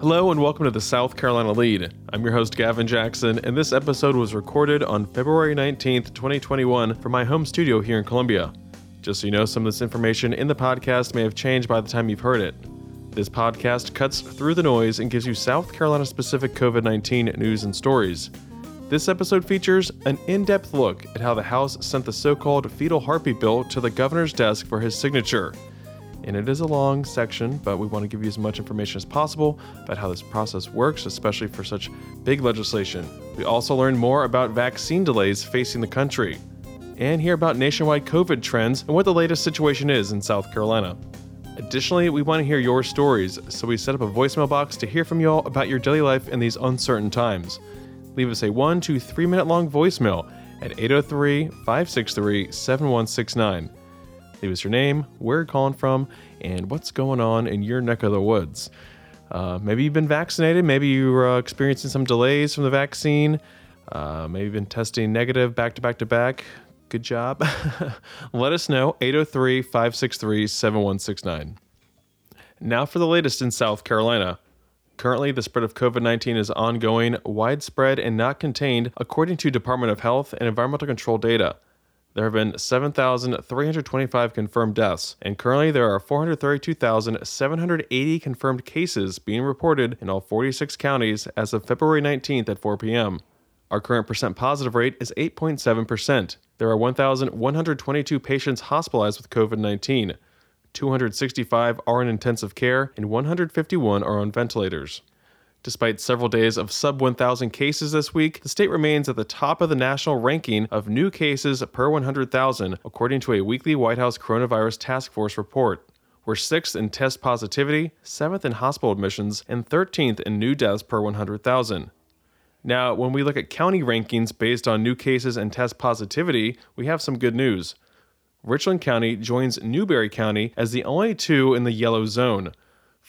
Hello and welcome to the South Carolina Lede. I'm your host Gavin Jackson, and this episode was recorded on February 19th, 2021, from my home studio here in Columbia. Just so you know, some of this information in the podcast may have changed by the time you've heard it. This podcast cuts through the noise and gives you South Carolina specific COVID 19 news and stories. This episode features an in depth look at how the House sent the so called fetal heartbeat bill to the governor's desk for his signature and it is a long section, but we want to give you as much information as possible about how this process works, especially for such big legislation. We also learn more about vaccine delays facing the country and hear about nationwide COVID trends and what the latest situation is in South Carolina. Additionally, we want to hear your stories, so we set up a voicemail box to hear from you all about your daily life in these uncertain times. Leave us a one to three minute long voicemail at 803 563 7169. Leave us your name, where you're calling from, and what's going on in your neck of the woods. Uh, maybe you've been vaccinated. Maybe you're uh, experiencing some delays from the vaccine. Uh, maybe you've been testing negative back to back to back. Good job. Let us know. 803 563 7169. Now for the latest in South Carolina. Currently, the spread of COVID 19 is ongoing, widespread, and not contained, according to Department of Health and Environmental Control data. There have been 7,325 confirmed deaths, and currently there are 432,780 confirmed cases being reported in all 46 counties as of February 19th at 4 p.m. Our current percent positive rate is 8.7%. There are 1,122 patients hospitalized with COVID 19. 265 are in intensive care, and 151 are on ventilators. Despite several days of sub 1,000 cases this week, the state remains at the top of the national ranking of new cases per 100,000, according to a weekly White House Coronavirus Task Force report. We're sixth in test positivity, seventh in hospital admissions, and 13th in new deaths per 100,000. Now, when we look at county rankings based on new cases and test positivity, we have some good news. Richland County joins Newberry County as the only two in the yellow zone.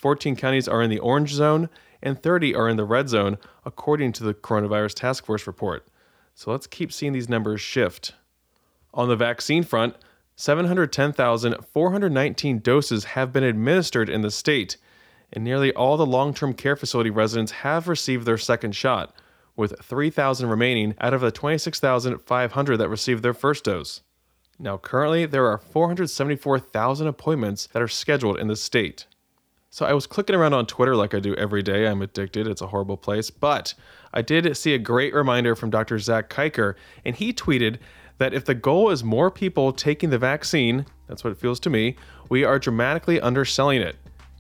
14 counties are in the orange zone, and 30 are in the red zone, according to the Coronavirus Task Force report. So let's keep seeing these numbers shift. On the vaccine front, 710,419 doses have been administered in the state, and nearly all the long term care facility residents have received their second shot, with 3,000 remaining out of the 26,500 that received their first dose. Now, currently, there are 474,000 appointments that are scheduled in the state. So I was clicking around on Twitter like I do every day. I'm addicted. It's a horrible place. But I did see a great reminder from Dr. Zach Kiker, and he tweeted that if the goal is more people taking the vaccine, that's what it feels to me, we are dramatically underselling it.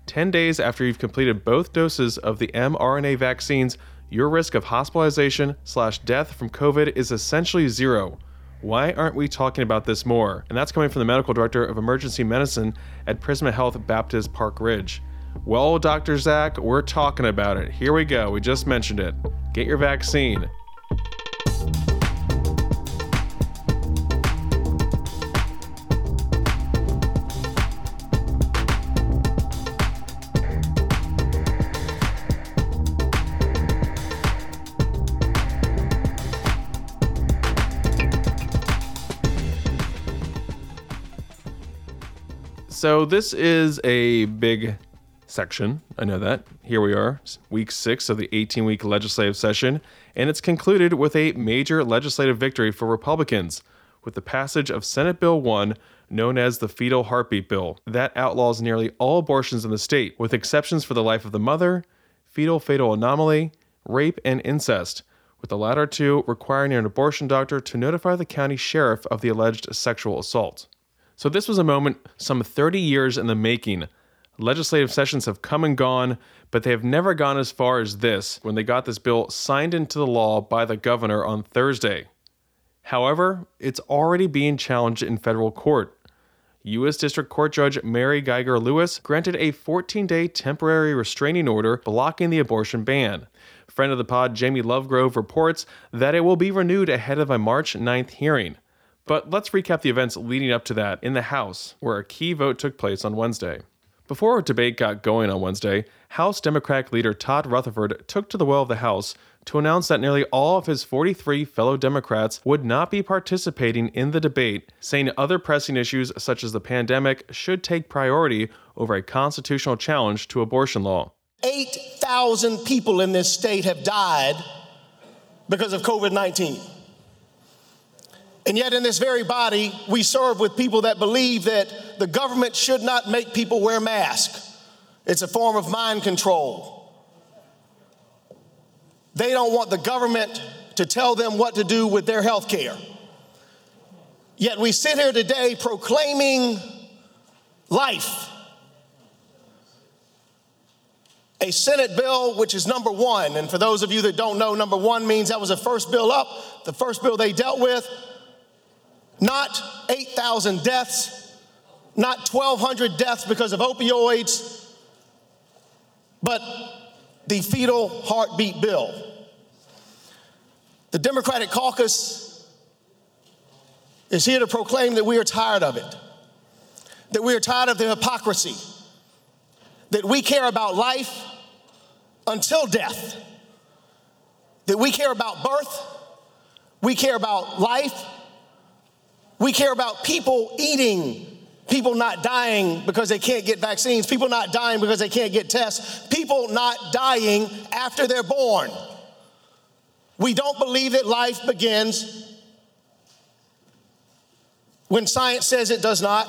10 days after you've completed both doses of the mRNA vaccines, your risk of hospitalization slash death from COVID is essentially zero. Why aren't we talking about this more? And that's coming from the medical director of emergency medicine at Prisma Health Baptist Park Ridge. Well, Dr. Zach, we're talking about it. Here we go. We just mentioned it. Get your vaccine. So, this is a big section. I know that. Here we are, week six of the 18 week legislative session, and it's concluded with a major legislative victory for Republicans with the passage of Senate Bill 1, known as the Fetal Heartbeat Bill, that outlaws nearly all abortions in the state, with exceptions for the life of the mother, fetal fatal anomaly, rape, and incest, with the latter two requiring an abortion doctor to notify the county sheriff of the alleged sexual assault. So, this was a moment some 30 years in the making Legislative sessions have come and gone, but they have never gone as far as this when they got this bill signed into the law by the governor on Thursday. However, it's already being challenged in federal court. U.S. District Court Judge Mary Geiger Lewis granted a 14 day temporary restraining order blocking the abortion ban. Friend of the pod Jamie Lovegrove reports that it will be renewed ahead of a March 9th hearing. But let's recap the events leading up to that in the House, where a key vote took place on Wednesday. Before our debate got going on Wednesday, House Democratic leader Todd Rutherford took to the well of the House to announce that nearly all of his 43 fellow Democrats would not be participating in the debate, saying other pressing issues such as the pandemic should take priority over a constitutional challenge to abortion law. 8,000 people in this state have died because of COVID 19. And yet, in this very body, we serve with people that believe that the government should not make people wear masks. It's a form of mind control. They don't want the government to tell them what to do with their health care. Yet we sit here today proclaiming life. A Senate bill, which is number one. And for those of you that don't know, number one means that was the first bill up, the first bill they dealt with. Not 8,000 deaths, not 1,200 deaths because of opioids, but the fetal heartbeat bill. The Democratic caucus is here to proclaim that we are tired of it, that we are tired of the hypocrisy, that we care about life until death, that we care about birth, we care about life, we care about people eating, people not dying because they can't get vaccines, people not dying because they can't get tests, people not dying after they're born. We don't believe that life begins when science says it does not.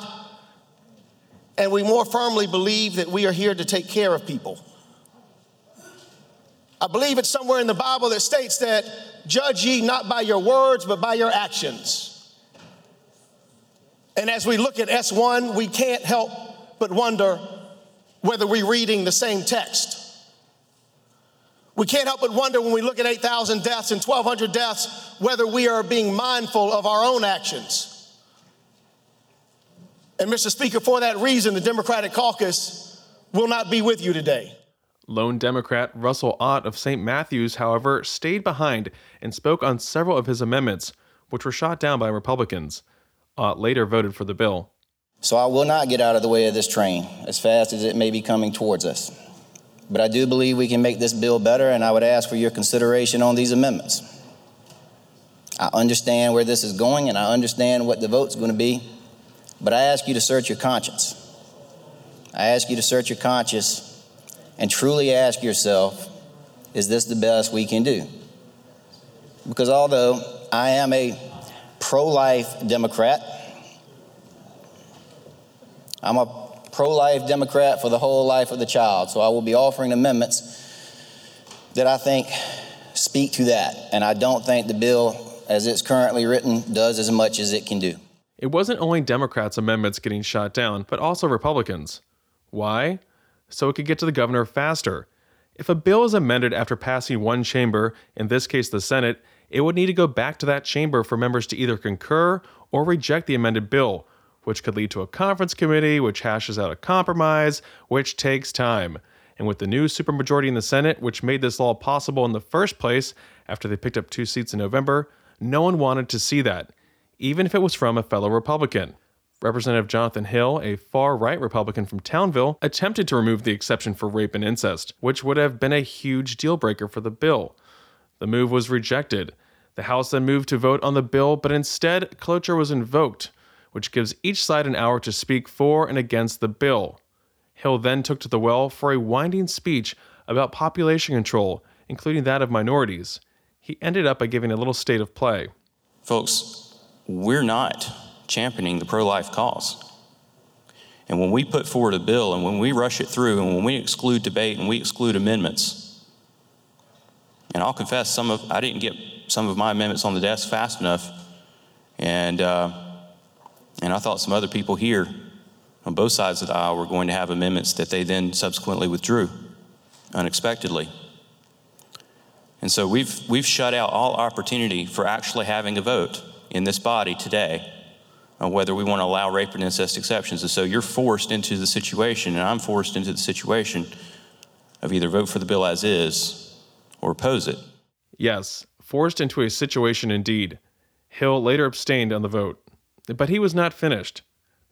And we more firmly believe that we are here to take care of people. I believe it's somewhere in the Bible that states that judge ye not by your words, but by your actions. And as we look at S1, we can't help but wonder whether we're reading the same text. We can't help but wonder when we look at 8,000 deaths and 1,200 deaths whether we are being mindful of our own actions. And, Mr. Speaker, for that reason, the Democratic caucus will not be with you today. Lone Democrat Russell Ott of St. Matthews, however, stayed behind and spoke on several of his amendments, which were shot down by Republicans. Ott later voted for the bill. So I will not get out of the way of this train as fast as it may be coming towards us. But I do believe we can make this bill better, and I would ask for your consideration on these amendments. I understand where this is going, and I understand what the vote's going to be. But I ask you to search your conscience. I ask you to search your conscience and truly ask yourself is this the best we can do? Because although I am a pro life Democrat, I'm a pro life Democrat for the whole life of the child. So I will be offering amendments that I think speak to that. And I don't think the bill, as it's currently written, does as much as it can do. It wasn't only Democrats' amendments getting shot down, but also Republicans. Why? So it could get to the governor faster. If a bill is amended after passing one chamber, in this case the Senate, it would need to go back to that chamber for members to either concur or reject the amended bill, which could lead to a conference committee which hashes out a compromise, which takes time. And with the new supermajority in the Senate, which made this law possible in the first place after they picked up two seats in November, no one wanted to see that even if it was from a fellow Republican. Representative Jonathan Hill, a far right Republican from Townville, attempted to remove the exception for rape and incest, which would have been a huge deal breaker for the bill. The move was rejected. The House then moved to vote on the bill, but instead, cloture was invoked, which gives each side an hour to speak for and against the bill. Hill then took to the well for a winding speech about population control, including that of minorities. He ended up by giving a little state of play. Folks, we're not championing the pro life cause. And when we put forward a bill and when we rush it through and when we exclude debate and we exclude amendments, and I'll confess, some of I didn't get some of my amendments on the desk fast enough, and uh, and I thought some other people here on both sides of the aisle were going to have amendments that they then subsequently withdrew unexpectedly. And so we've we've shut out all opportunity for actually having a vote in this body today on whether we want to allow rape and incest exceptions. And so you're forced into the situation, and I'm forced into the situation of either vote for the bill as is or oppose it. Yes, forced into a situation indeed. Hill later abstained on the vote. But he was not finished.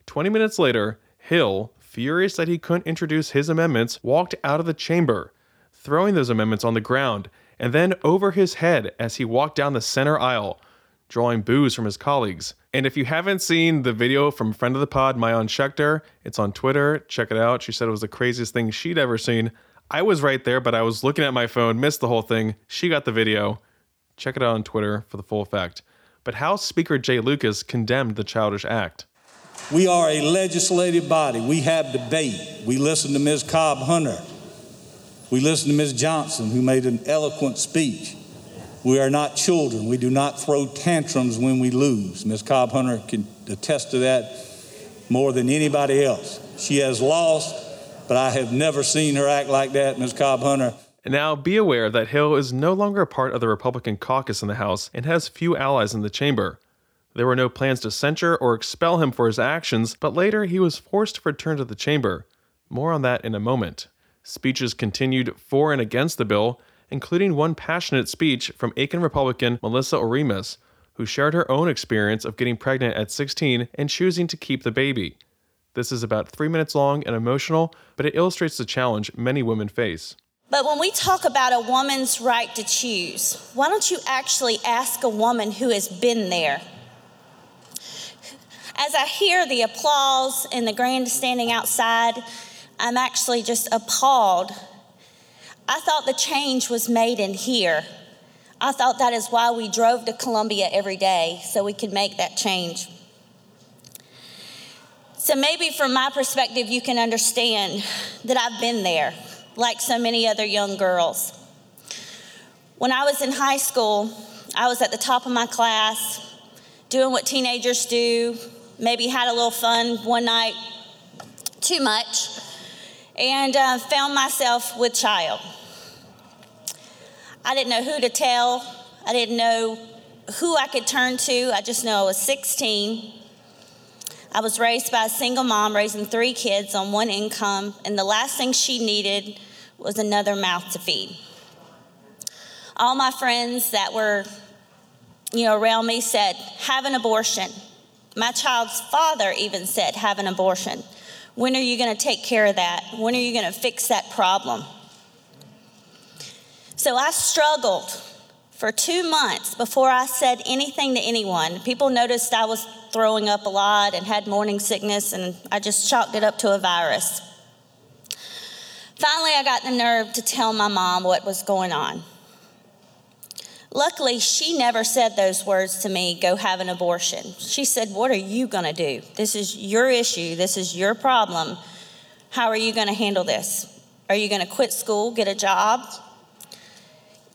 20 minutes later, Hill, furious that he couldn't introduce his amendments, walked out of the chamber, throwing those amendments on the ground and then over his head as he walked down the center aisle, drawing boos from his colleagues. And if you haven't seen the video from friend of the pod, Maayan Schechter, it's on Twitter. Check it out. She said it was the craziest thing she'd ever seen. I was right there, but I was looking at my phone, missed the whole thing. She got the video. Check it out on Twitter for the full effect. But House Speaker Jay Lucas condemned the childish act. We are a legislative body. We have debate. We listen to Ms. Cobb Hunter. We listen to Ms. Johnson, who made an eloquent speech. We are not children. We do not throw tantrums when we lose. Ms. Cobb Hunter can attest to that more than anybody else. She has lost, but I have never seen her act like that, Ms. Cobb Hunter. Now, be aware that Hill is no longer a part of the Republican caucus in the House and has few allies in the chamber. There were no plans to censure or expel him for his actions, but later he was forced to return to the chamber. More on that in a moment. Speeches continued for and against the bill, including one passionate speech from Aiken Republican Melissa Oremus, who shared her own experience of getting pregnant at 16 and choosing to keep the baby. This is about three minutes long and emotional, but it illustrates the challenge many women face. But when we talk about a woman's right to choose, why don't you actually ask a woman who has been there? As I hear the applause and the grandstanding outside, I'm actually just appalled I thought the change was made in here. I thought that is why we drove to Columbia every day, so we could make that change. So maybe from my perspective, you can understand that I've been there, like so many other young girls. When I was in high school, I was at the top of my class, doing what teenagers do, maybe had a little fun one night, too much, and uh, found myself with child. I didn't know who to tell. I didn't know who I could turn to. I just know I was 16. I was raised by a single mom raising three kids on one income, and the last thing she needed was another mouth to feed. All my friends that were, you know, around me said, "Have an abortion." My child's father even said, "Have an abortion." When are you going to take care of that? When are you going to fix that problem? So I struggled for two months before I said anything to anyone. People noticed I was throwing up a lot and had morning sickness, and I just chalked it up to a virus. Finally, I got the nerve to tell my mom what was going on. Luckily, she never said those words to me go have an abortion. She said, What are you going to do? This is your issue. This is your problem. How are you going to handle this? Are you going to quit school, get a job?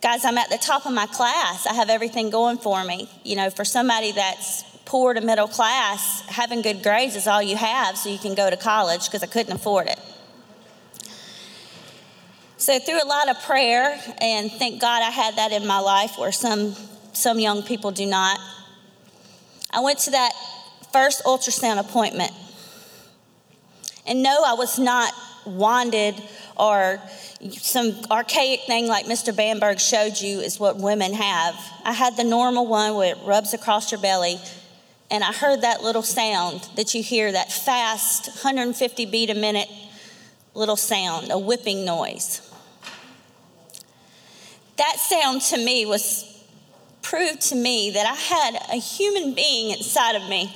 Guys, I'm at the top of my class. I have everything going for me. You know, for somebody that's poor to middle class, having good grades is all you have so you can go to college because I couldn't afford it. So through a lot of prayer, and thank God I had that in my life where some some young people do not. I went to that first ultrasound appointment. And no, I was not wanded or some archaic thing like Mr. Bamberg showed you is what women have. I had the normal one where it rubs across your belly, and I heard that little sound that you hear, that fast 150 beat a minute little sound, a whipping noise. That sound to me was proved to me that I had a human being inside of me.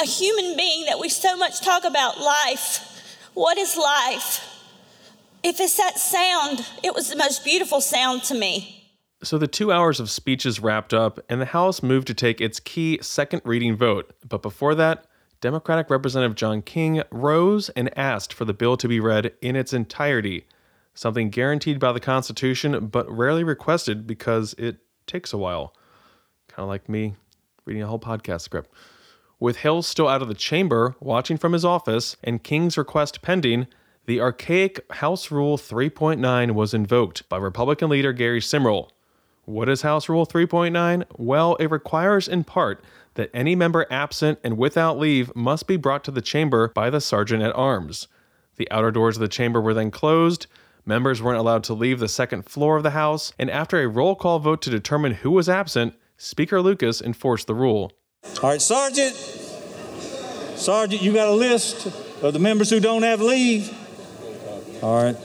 A human being that we so much talk about life. What is life? If it's that sound, it was the most beautiful sound to me. So the two hours of speeches wrapped up, and the House moved to take its key second reading vote. But before that, Democratic Representative John King rose and asked for the bill to be read in its entirety, something guaranteed by the Constitution but rarely requested because it takes a while. Kind of like me reading a whole podcast script. With Hill still out of the chamber, watching from his office, and King's request pending, the archaic House Rule 3.9 was invoked by Republican leader Gary Simrill. What is House Rule 3.9? Well, it requires in part that any member absent and without leave must be brought to the chamber by the sergeant at arms. The outer doors of the chamber were then closed. Members weren't allowed to leave the second floor of the House, and after a roll call vote to determine who was absent, Speaker Lucas enforced the rule. All right, Sergeant. Sergeant, you got a list of the members who don't have leave. All right.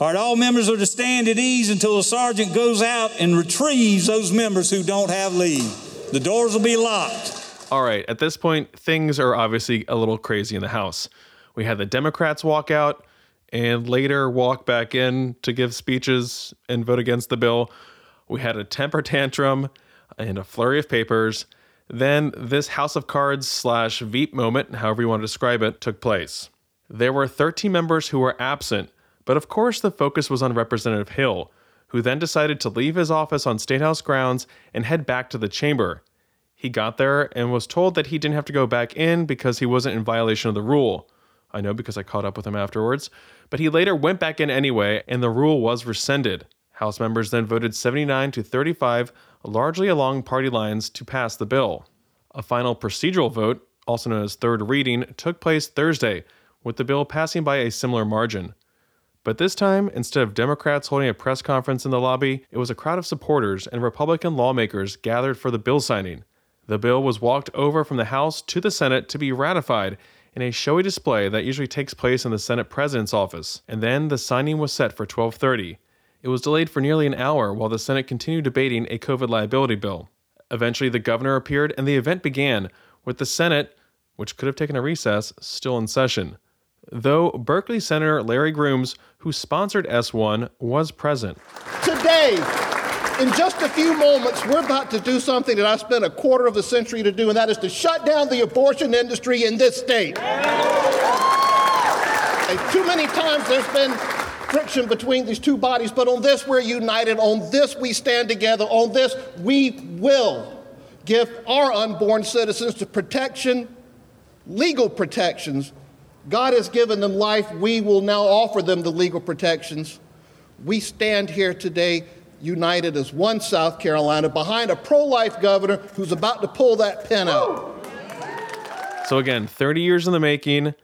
All right, all members are to stand at ease until the sergeant goes out and retrieves those members who don't have leave. The doors will be locked. All right, at this point, things are obviously a little crazy in the House. We had the Democrats walk out, and later walk back in to give speeches and vote against the bill. We had a temper tantrum and a flurry of papers. Then this House of Cards slash Veep moment, however you want to describe it, took place. There were 13 members who were absent, but of course the focus was on Representative Hill, who then decided to leave his office on State House grounds and head back to the chamber. He got there and was told that he didn't have to go back in because he wasn't in violation of the rule. I know because I caught up with him afterwards. But he later went back in anyway, and the rule was rescinded. House members then voted 79 to 35, largely along party lines, to pass the bill. A final procedural vote, also known as third reading, took place Thursday, with the bill passing by a similar margin. But this time, instead of Democrats holding a press conference in the lobby, it was a crowd of supporters and Republican lawmakers gathered for the bill signing. The bill was walked over from the House to the Senate to be ratified in a showy display that usually takes place in the Senate President's office, and then the signing was set for 12:30. It was delayed for nearly an hour while the Senate continued debating a COVID liability bill. Eventually, the governor appeared and the event began, with the Senate, which could have taken a recess, still in session though Berkeley Senator Larry Grooms, who sponsored S1, was present. Today, in just a few moments, we're about to do something that I spent a quarter of a century to do, and that is to shut down the abortion industry in this state. And too many times there's been friction between these two bodies, but on this we're united. On this we stand together. On this we will give our unborn citizens the protection, legal protections God has given them life. We will now offer them the legal protections. We stand here today united as one South Carolina behind a pro life governor who's about to pull that pin out. So, again, 30 years in the making,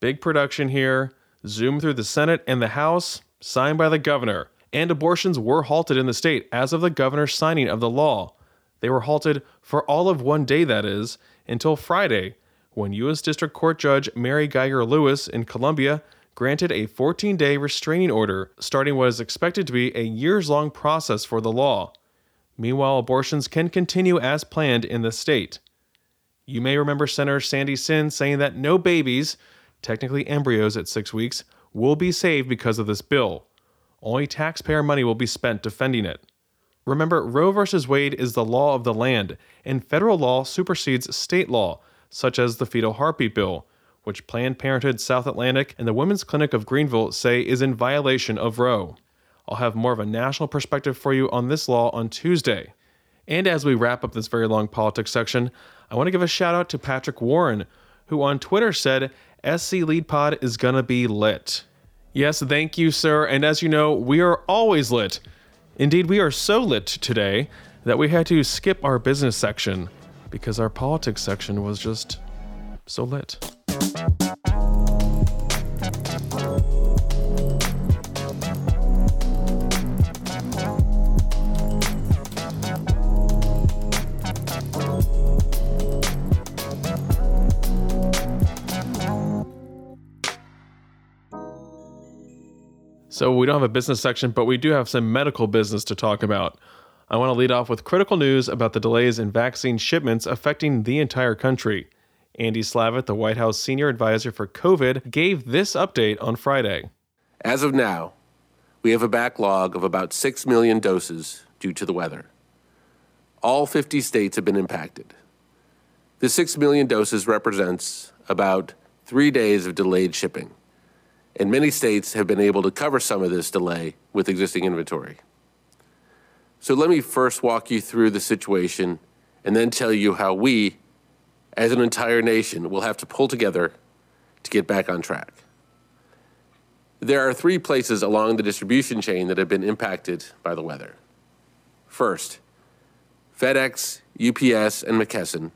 big production here, zoom through the Senate and the House, signed by the governor. And abortions were halted in the state as of the governor's signing of the law. They were halted for all of one day, that is, until Friday, when U.S. District Court Judge Mary Geiger Lewis in Columbia granted a 14 day restraining order, starting what is expected to be a years long process for the law. Meanwhile, abortions can continue as planned in the state. You may remember Senator Sandy Senn saying that no babies, technically embryos at six weeks, will be saved because of this bill. Only taxpayer money will be spent defending it. Remember, Roe v. Wade is the law of the land, and federal law supersedes state law, such as the fetal heartbeat bill, which Planned Parenthood South Atlantic and the Women's Clinic of Greenville say is in violation of Roe. I'll have more of a national perspective for you on this law on Tuesday. And as we wrap up this very long politics section, I want to give a shout out to Patrick Warren, who on Twitter said, SC Lede Pod is gonna be lit. Yes, thank you, sir. And as you know, we are always lit. Indeed, we are so lit today that we had to skip our business section because our politics section was just so lit. So, we don't have a business section, but we do have some medical business to talk about. I want to lead off with critical news about the delays in vaccine shipments affecting the entire country. Andy Slavitt, the White House senior advisor for COVID, gave this update on Friday. As of now, we have a backlog of about 6 million doses due to the weather. All 50 states have been impacted. The 6 million doses represents about three days of delayed shipping, and many states have been able to cover some of this delay with existing inventory. So let me first walk you through the situation and then tell you how we, as an entire nation, will have to pull together to get back on track. There are three places along the distribution chain that have been impacted by the weather. First, FedEx, UPS, and McKesson,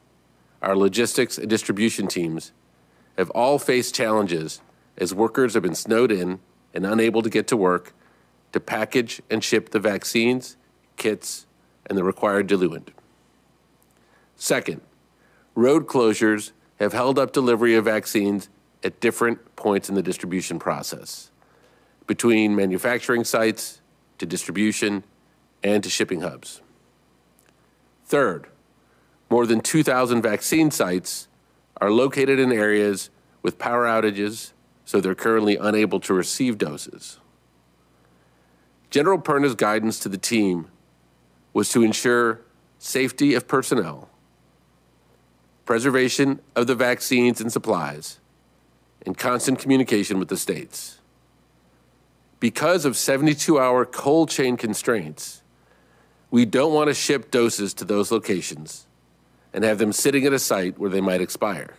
our logistics and distribution teams, have all faced challenges as workers have been snowed in and unable to get to work to package and ship the vaccines kits, and the required diluent. Second, road closures have held up delivery of vaccines at different points in the distribution process, between manufacturing sites to distribution and to shipping hubs. Third, more than 2,000 vaccine sites are located in areas with power outages, so they're currently unable to receive doses. General Perna's guidance to the team was to ensure safety of personnel, preservation of the vaccines and supplies, and constant communication with the states. Because of 72 hour cold chain constraints, we don't want to ship doses to those locations and have them sitting at a site where they might expire.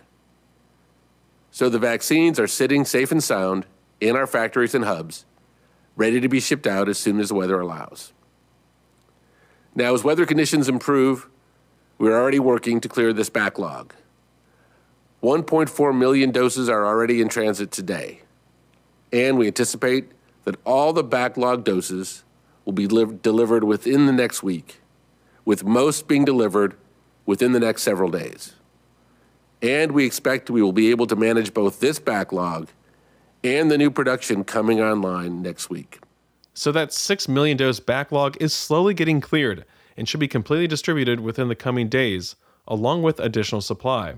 So the vaccines are sitting safe and sound in our factories and hubs, ready to be shipped out as soon as the weather allows. Now, as weather conditions improve, we're already working to clear this backlog. 1.4 million doses are already in transit today, and we anticipate that all the backlog doses will be delivered within the next week, with most being delivered within the next several days. And we expect we will be able to manage both this backlog and the new production coming online next week. So that 6 million dose backlog is slowly getting cleared and should be completely distributed within the coming days, along with additional supply.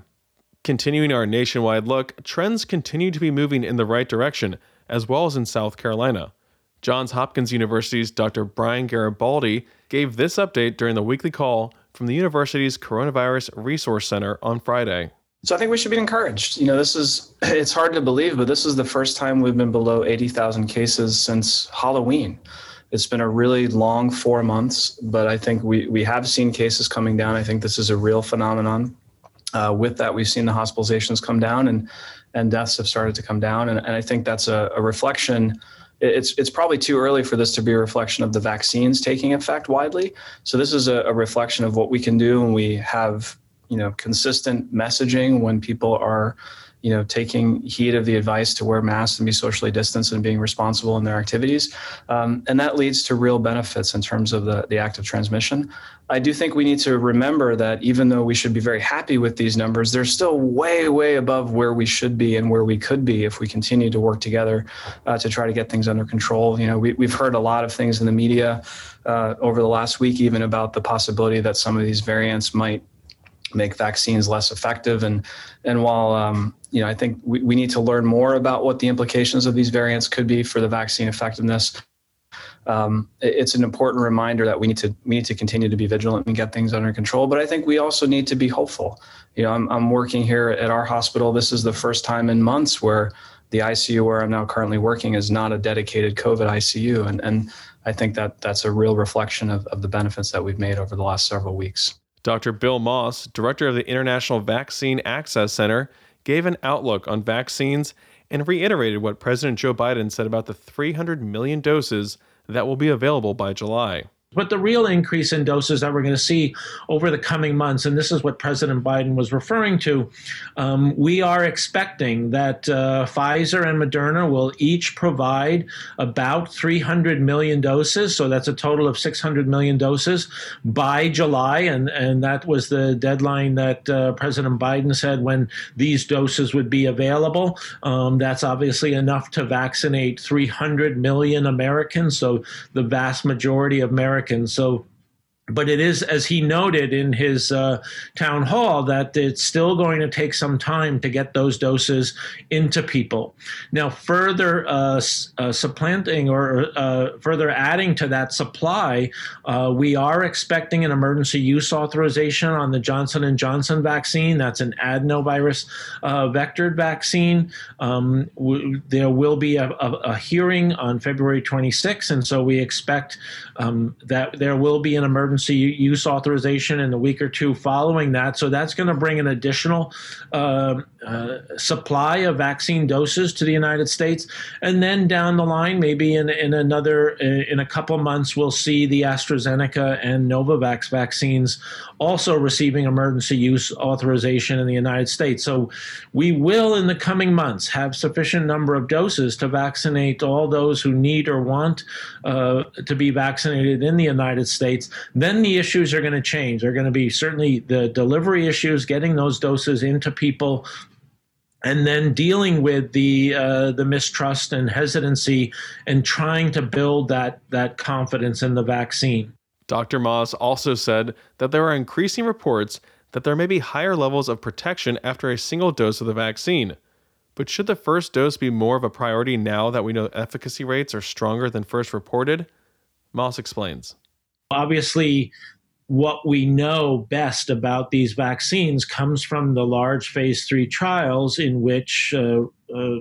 Continuing our nationwide look, trends continue to be moving in the right direction, as well as in South Carolina. Johns Hopkins University's Dr. Brian Garibaldi gave this update during the weekly call from the university's Coronavirus Resource Center on Friday. So I think we should be encouraged. You know, this is it's hard to believe, but this is the first time we've been below 80,000 cases since Halloween. It's been a really long 4 months, but I think we we have seen cases coming down. I think this is a real phenomenon. Uh, with that, we've seen the hospitalizations come down and and deaths have started to come down, and, and I think that's a, a reflection it's it's probably too early for this to be a reflection of the vaccines taking effect widely. So this is a, a, reflection of what we can do when we have you know consistent messaging when people are you know taking heed of the advice to wear masks and be socially distanced and being responsible in their activities. Um, and that leads to real benefits in terms of the, the active transmission. I do think we need to remember that even though we should be very happy with these numbers they're still way way above where we should be and where we could be if we continue to work together uh, to try to get things under control. You know we, we've heard a lot of things in the media uh, over the last week even about the possibility that some of these variants might make vaccines less effective. And and while um, you know, I think we, we need to learn more about what the implications of these variants could be for the vaccine effectiveness. Um, it's an important reminder that we need to we need to continue to be vigilant and get things under control. But I think we also need to be hopeful. You know, I'm, I'm working here at our hospital. This is the first time in months where the ICU where I'm now currently working is not a dedicated COVID ICU, and and I think that that's a real reflection of, of the benefits that we've made over the last several weeks. Dr. Bill Moss, director of the International Vaccine Access Center, gave an outlook on vaccines and reiterated what President Joe Biden said about the 300 million doses that will be available by July. But the real increase in doses that we're going to see over the coming months, and this is what President Biden was referring to, um, we are expecting that uh, Pfizer and Moderna will each provide about 300 million doses. So that's a total of 600 million doses by July. And, and that was the deadline that uh, President Biden said when these doses would be available. Um, that's obviously enough to vaccinate 300 million Americans. So the vast majority of Americans Americans. So but it is, as he noted in his uh, town hall, that it's still going to take some time to get those doses into people. Now, further uh, uh, supplanting or uh, further adding to that supply, uh, we are expecting an emergency use authorization on the Johnson and Johnson vaccine. That's an adenovirus uh, vectored vaccine. Um, w- there will be a, a, a, hearing on February 26, and so we expect um, that there will be an emergency use authorization in the week or two following that. So that's going to bring an additional uh, uh, supply of vaccine doses to the United States. And then down the line, maybe in, in another, in a couple months, we'll see the AstraZeneca and Novavax vaccines also receiving emergency use authorization in the United States. So we will, in the coming months, have sufficient number of doses to vaccinate all those who need or want uh, to be vaccinated in the United States. Then the issues are going to change. They're going to be certainly the delivery issues, getting those doses into people and then dealing with the uh, the mistrust and hesitancy and trying to build that that confidence in the vaccine. Dr. Moss also said that there are increasing reports that there may be higher levels of protection after a single dose of the vaccine. But should the first dose be more of a priority now that we know efficacy rates are stronger than first reported? Moss explains. Obviously, what we know best about these vaccines comes from the large phase three trials in which uh, uh,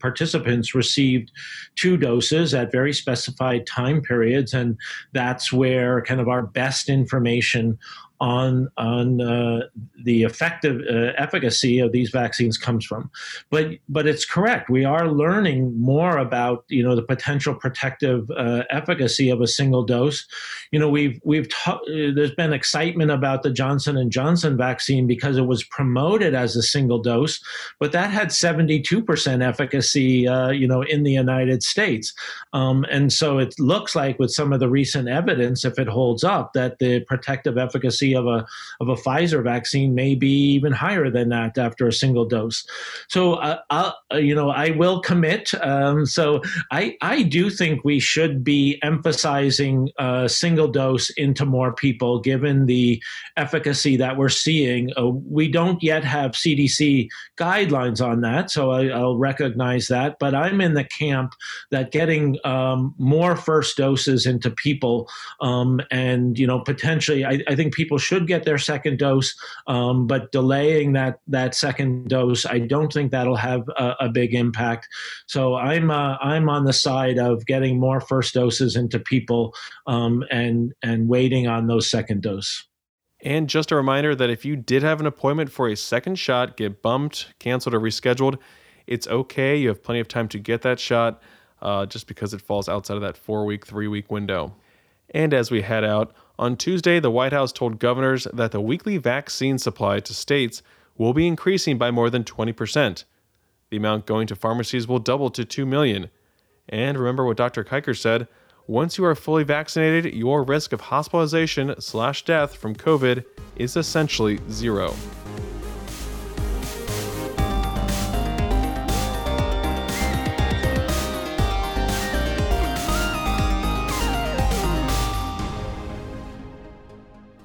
participants received two doses at very specified time periods. And that's where kind of our best information on on uh, the effective uh, efficacy of these vaccines comes from. But but it's correct. We are learning more about you know the potential protective uh, efficacy of a single dose. You know we've we've ta- there's been excitement about the Johnson and Johnson vaccine because it was promoted as a single dose, but that had 72 percent efficacy. Uh, you know in the United States, um, and so it looks like with some of the recent evidence, if it holds up, that the protective efficacy efficacy of a of a Pfizer vaccine may be even higher than that after a single dose. So, uh, uh, you know, I will commit. Um, so, I I do think we should be emphasizing a single dose into more people, given the efficacy that we're seeing. Uh, we don't yet have CDC guidelines on that, so I, will recognize that. But I'm in the camp that getting um, more first doses into people, um, and you know, potentially, I, I think people people should get their second dose, um, but delaying that that second dose, I don't think that'll have a, a big impact. So I'm uh, I'm on the side of getting more first doses into people um, and and waiting on those second dose. And just a reminder that if you did have an appointment for a second shot, get bumped, canceled, or rescheduled, it's okay. You have plenty of time to get that shot uh, just because it falls outside of that four week, three week window. And as we head out, on Tuesday, the White House told governors that the weekly vaccine supply to states will be increasing by more than 20%. The amount going to pharmacies will double to 2 million. And remember what Dr. Kiker said, once you are fully vaccinated, your risk of hospitalization slash death from COVID is essentially zero.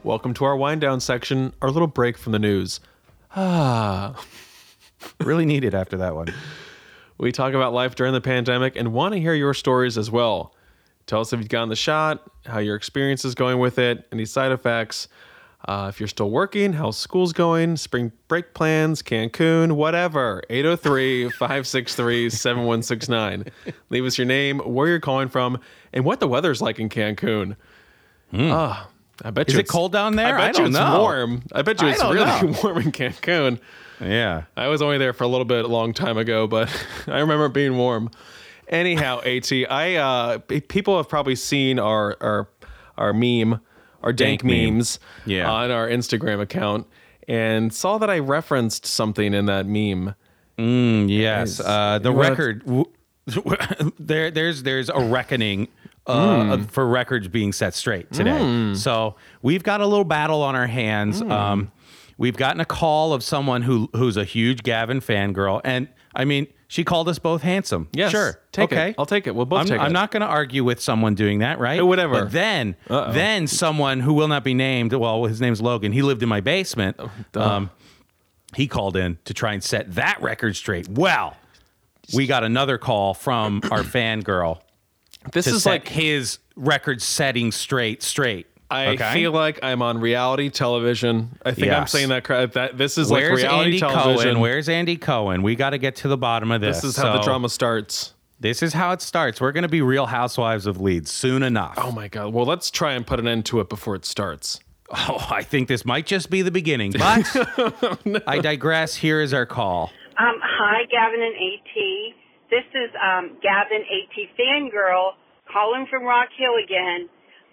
Welcome to our wind down section, our little break from the news. Ah, really needed after that one. We talk about life during the pandemic and want to hear your stories as well. Tell us if you've gotten the shot, how your experience is going with it, any side effects. Uh, if you're still working, how school's going, spring break plans, Cancun, whatever. 803 563 7169. Leave us your name, where you're calling from, and what the weather's like in Cancun. Mm. Ah, I bet Is you it cold down there? I bet I you it's know. warm. I bet you it's really know. warm in Cancun. Yeah. I was only there for a little bit a long time ago, but I remember being warm. Anyhow, At I uh, people have probably seen our our our meme, our dank, Dank meme. memes, Yeah. on our Instagram account, and saw that I referenced something in that meme. Mm, yes. Uh, the record. w- there, there's there's a reckoning uh, Hmm. for records being set straight today. So we've got a little battle on our hands. Hmm. Um, we've gotten a call of someone who who's a huge Gavin fangirl, and I mean, she called us both handsome. Yes, sure, take it. okay, I'll take it. We'll both I'm, take I'm it. not going to argue with someone doing that, right? Uh, whatever. But then, Uh-oh. then someone who will not be named. Well, his name's Logan. He lived in my basement. Oh, um, he called in to try and set that record straight. Well, we got another call from our fangirl This to is set like his record setting straight straight. I okay? feel like I'm on reality television. I think I'm saying that correct. That this is Where's like reality Andy television. Cohen? Where's Andy Cohen? We got to get to the bottom of this. this is how the drama starts. This is how it starts. We're going to be Real Housewives of Leeds soon enough. Oh my god. Well, let's try and put an end to it before it starts. Oh, I think this might just be the beginning, but I digress. Here is our call. Um, hi, Gavin and AT. This is um, Gavin AT fangirl calling from Rock Hill again.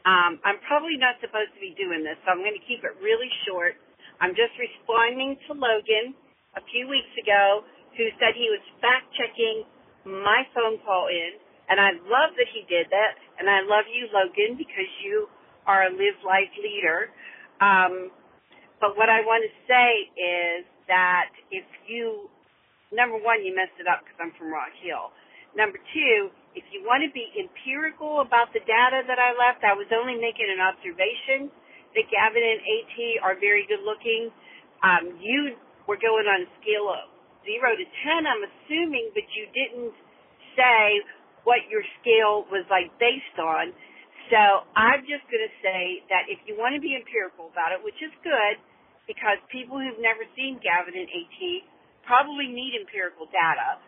Um, I'm probably not supposed to be doing this, so I'm going to keep it really short. I'm just responding to Logan a few weeks ago who said he was fact checking my phone call in, and I love that he did that, and I love you, Logan, because you are a live life leader. Um, but what I want to say is that if you number one, you messed it up because I'm from Rock Hill. Number two, if you want to be empirical about the data that I left, I was only making an observation that Gavin and AT are very good looking. Um, you were going on a scale of zero to 10, I'm assuming, but you didn't say what your scale was like based on. So I'm just going to say that if you want to be empirical about it, which is good, because people who've never seen Gavin and AT probably need empirical data,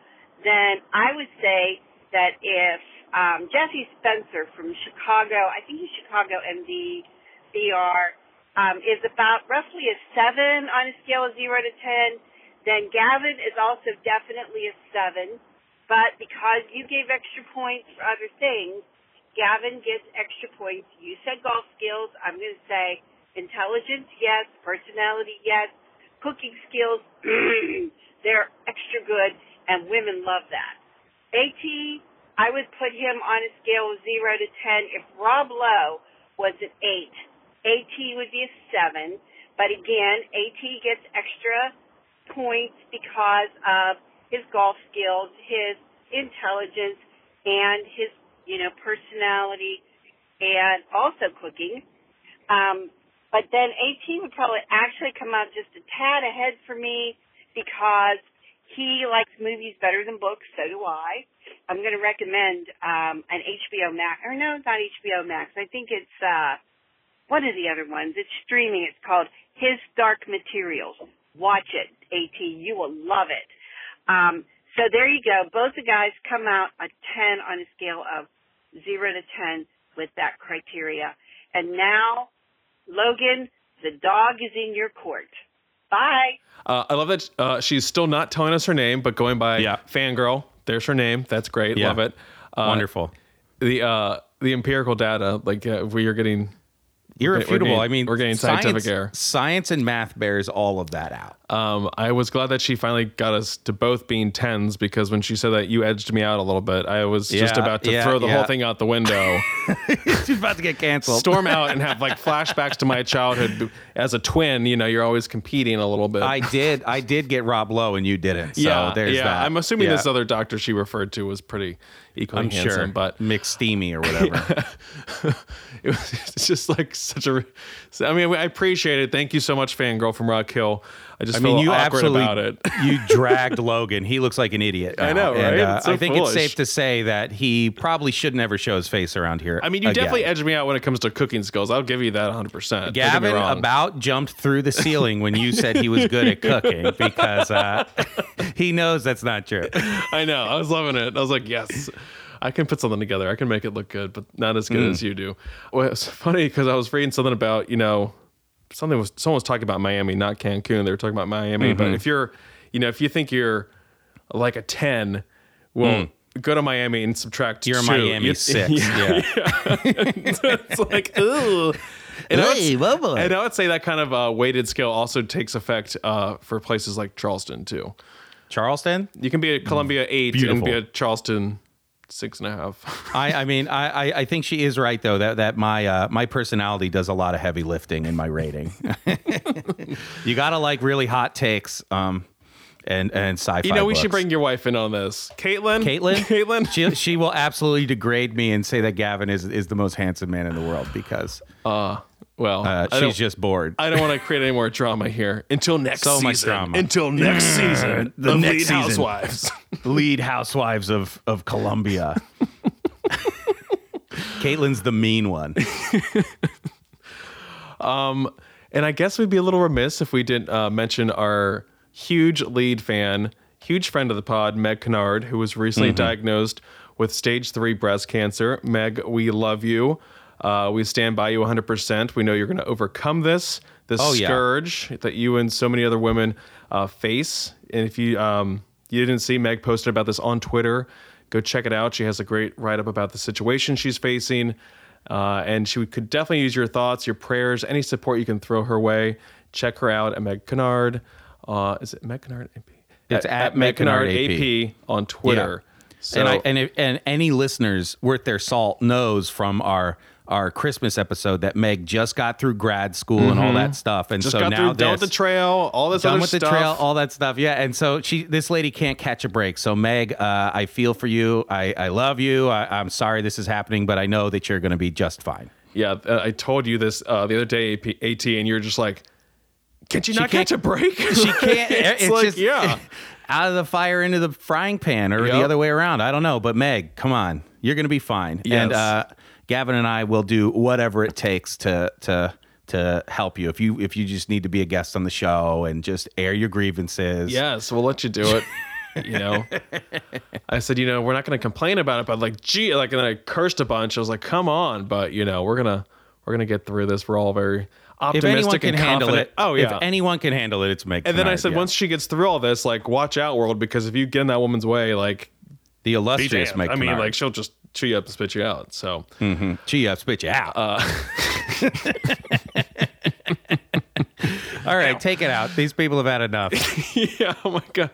then I would say that if um, Jesse Spencer from Chicago, I think he's Chicago MD, BR, um, is about roughly a seven on a scale of zero to ten, then Gavin is also definitely a seven. But because you gave extra points for other things, Gavin gets extra points. You said golf skills. I'm going to say intelligence, yes. Personality, yes. Cooking skills, they're extra good, and women love that. AT, I would put him on a scale of 0 to 10. If Rob Lowe was an 8, AT would be a 7. But again, AT gets extra points because of his golf skills, his intelligence, and his, you know, personality, and also cooking. Um, but then AT would probably actually come out just a tad ahead for me because he likes movies better than books. So do I. I'm going to recommend um, an HBO Max, or no, it's not HBO Max. I think it's uh, one of the other ones. It's streaming. It's called His Dark Materials. Watch it, AT. You will love it. Um, so there you go. Both the guys come out a 10 on a scale of 0 to 10 with that criteria. And now, Logan, the dog is in your court. Bye. Uh, I love that uh, she's still not telling us her name, but going by Yeah. fangirl. There's her name. That's great. Yeah. Love it. Uh, Wonderful. The uh, the empirical data, like uh, we are getting Irrefutable. getting- I mean, we're getting science, scientific air. Science and math bears all of that out. Um, I was glad that she finally got us to both being tens because when she said that, you edged me out a little bit. I was just about to yeah, throw the yeah. whole thing out the window, She's about to get canceled. storm out, and have like flashbacks to my childhood as a twin. You know, you're always competing a little bit. I did. I did get Rob Lowe, and you didn't. So yeah, there's yeah. that. I'm assuming Yeah. this other doctor she referred to was pretty equally I'm handsome, sure, but McSteamy or whatever. it was it's just like such a. I mean, I appreciate it. Thank you so much, fangirl from Rock Hill. I just I mean, you awkward absolutely about it. you dragged Logan. He looks like an idiot. I know, right? And, uh, so I think foolish. it's safe to say that he probably should never show his face around here. I mean, you again. definitely edged me out when it comes to cooking skills. I'll give you that 100. percent Gavin about jumped through the ceiling when you said he was good at cooking because uh, he knows that's not true. I know. I was loving it. I was like, yes, I can put something together. I can make it look good, but not as good Mm. as you do. Well, it's funny because I was reading something about you know something was someone was talking about Miami, not Cancun. They were talking about Miami, but Mhm. if you're, you know, if you think you're like a 10, well. Go to Miami and subtract. Mm. You're a two. Miami You- six, yeah. it's like, ooh. And, I would, Hey, whoa, and I would say that kind of uh, weighted scale also takes effect uh, for places like Charleston too. Charleston, You can be a Columbia eight and Beautiful. be a Charleston six and a half. I, I mean, I, I, think she is right though that that my uh, my personality does a lot of heavy lifting in my rating. you gotta like really hot takes, um, and and sci-fi. you know, we should bring your wife in on this, Caitlin. Caitlin. Caitlin. She she will absolutely degrade me and say that Gavin is is the most handsome man in the world because Uh, well, uh, she's just bored. I don't want to create any more drama here until next So season. much drama. Until next season. The next Lede season. Housewives. Lede housewives of of Columbia. Caitlin's the mean one. Um, and I guess we'd be a little remiss if we didn't uh, mention our huge Lede fan, huge friend of the pod, Meg Kinnard, who was recently Mm-hmm. diagnosed with stage three breast cancer. Meg, we love you. Uh, we stand by you 100%. We know you're going to overcome this, this Oh, yeah. scourge that you and so many other women uh, face. And if you um, you didn't see Meg posted about this on Twitter, go check it out. She has a great write up about the situation she's facing. Uh, and she could definitely use your thoughts, your prayers, any support you can throw her way. Check her out at Meg Kinnard. Uh, is it Meg Kinnard AP? It's at Meg Kinnard AP on Twitter. So, and I, and if, and any listeners worth their salt knows from our our Christmas episode that Meg just got through grad school and all that stuff, and just so got now through done with this- the trail, all this done with stuff. the trail, all that stuff. Yeah, and so she, this lady can't catch a break. So Meg, uh, I feel for you. I, I love you. I, I'm sorry this is happening, but I know that you're going to be just fine. yeah, uh, I told you this uh, the other day, AT, and you're just like, can't you She not can't- catch a break? She can't. it's, it's like, just- yeah. out of the fire into the frying pan or Yep. the other way around. I don't know. But Meg, come on. You're going to be fine. And Yes. uh, Gavin and I will do whatever it takes to to to help you. If you if you just need to be a guest on the show and just air your grievances. Yes, we'll let you do it. you know, I said, you know, we're not going to complain about it, but like, gee, like, and then I cursed a bunch. I was like, come on, but you know, we're gonna we're gonna get through this. We're all very If optimistic anyone can and handle confident. it, Oh yeah. If anyone can handle it, it's Meg. and then I said, yeah. once she gets through all this, like, watch out, world, because if you get in that woman's way, like, the illustrious. Meg. I mean, like, she'll just chew you up and spit you out. So, Gee, I spit you out. uh, All right, take it out. These people have had enough. yeah, oh my god,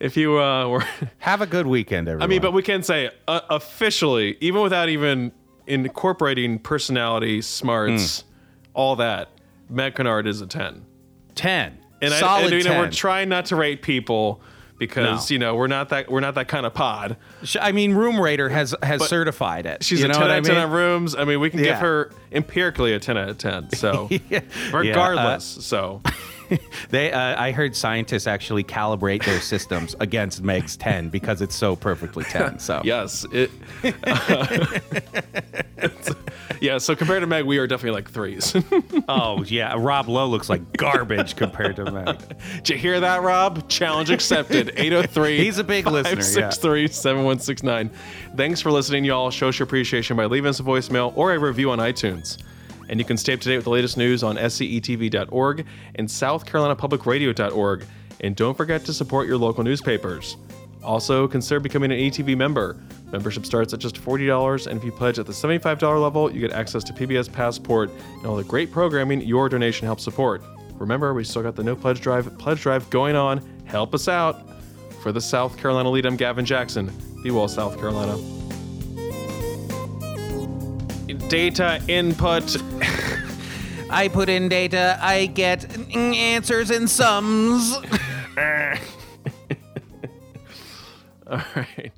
if you uh, were, Have a good weekend, everyone. I mean, but we can say uh, officially, even without even incorporating personality, smarts, Hmm. all that, Meg Kinnard is a ten. ten. And I, Solid and, you know, 10. we're trying not to rate people because No. you know we're not that we're not that kind of pod. I mean, Room Rater has has But certified it. She's you a know ten what out I of ten on rooms. I mean, we can give her empirically a ten out of ten. So Yeah. regardless, so They, uh, I heard scientists actually calibrate their systems against Meg's 10 because it's so perfectly 10. So yes, it. it's- yeah, so compared to Meg, we are definitely like threes. oh yeah, Rob Lowe looks like garbage compared to Meg. Did you hear that, Rob? Challenge accepted. 803. He's a big listener, yeah. 7169. Thanks for listening, y'all. Show us your appreciation by leaving us a voicemail or a review on iTunes. And you can stay up to date with the latest news on scetv.org and southcarolinapublicradio.org. And don't forget to support your local newspapers. Also, consider becoming an ETV member. Membership starts at just $40, and if you pledge at the $75 level, you get access to PBS Passport and all the great programming your donation helps support. Remember, we still got the No Pledge Drive pledge drive going on. Help us out. For the South Carolina Lede, I'm Gavin Jackson. Be well, South Carolina. Data input. I put in data, I get answers and sums. All right.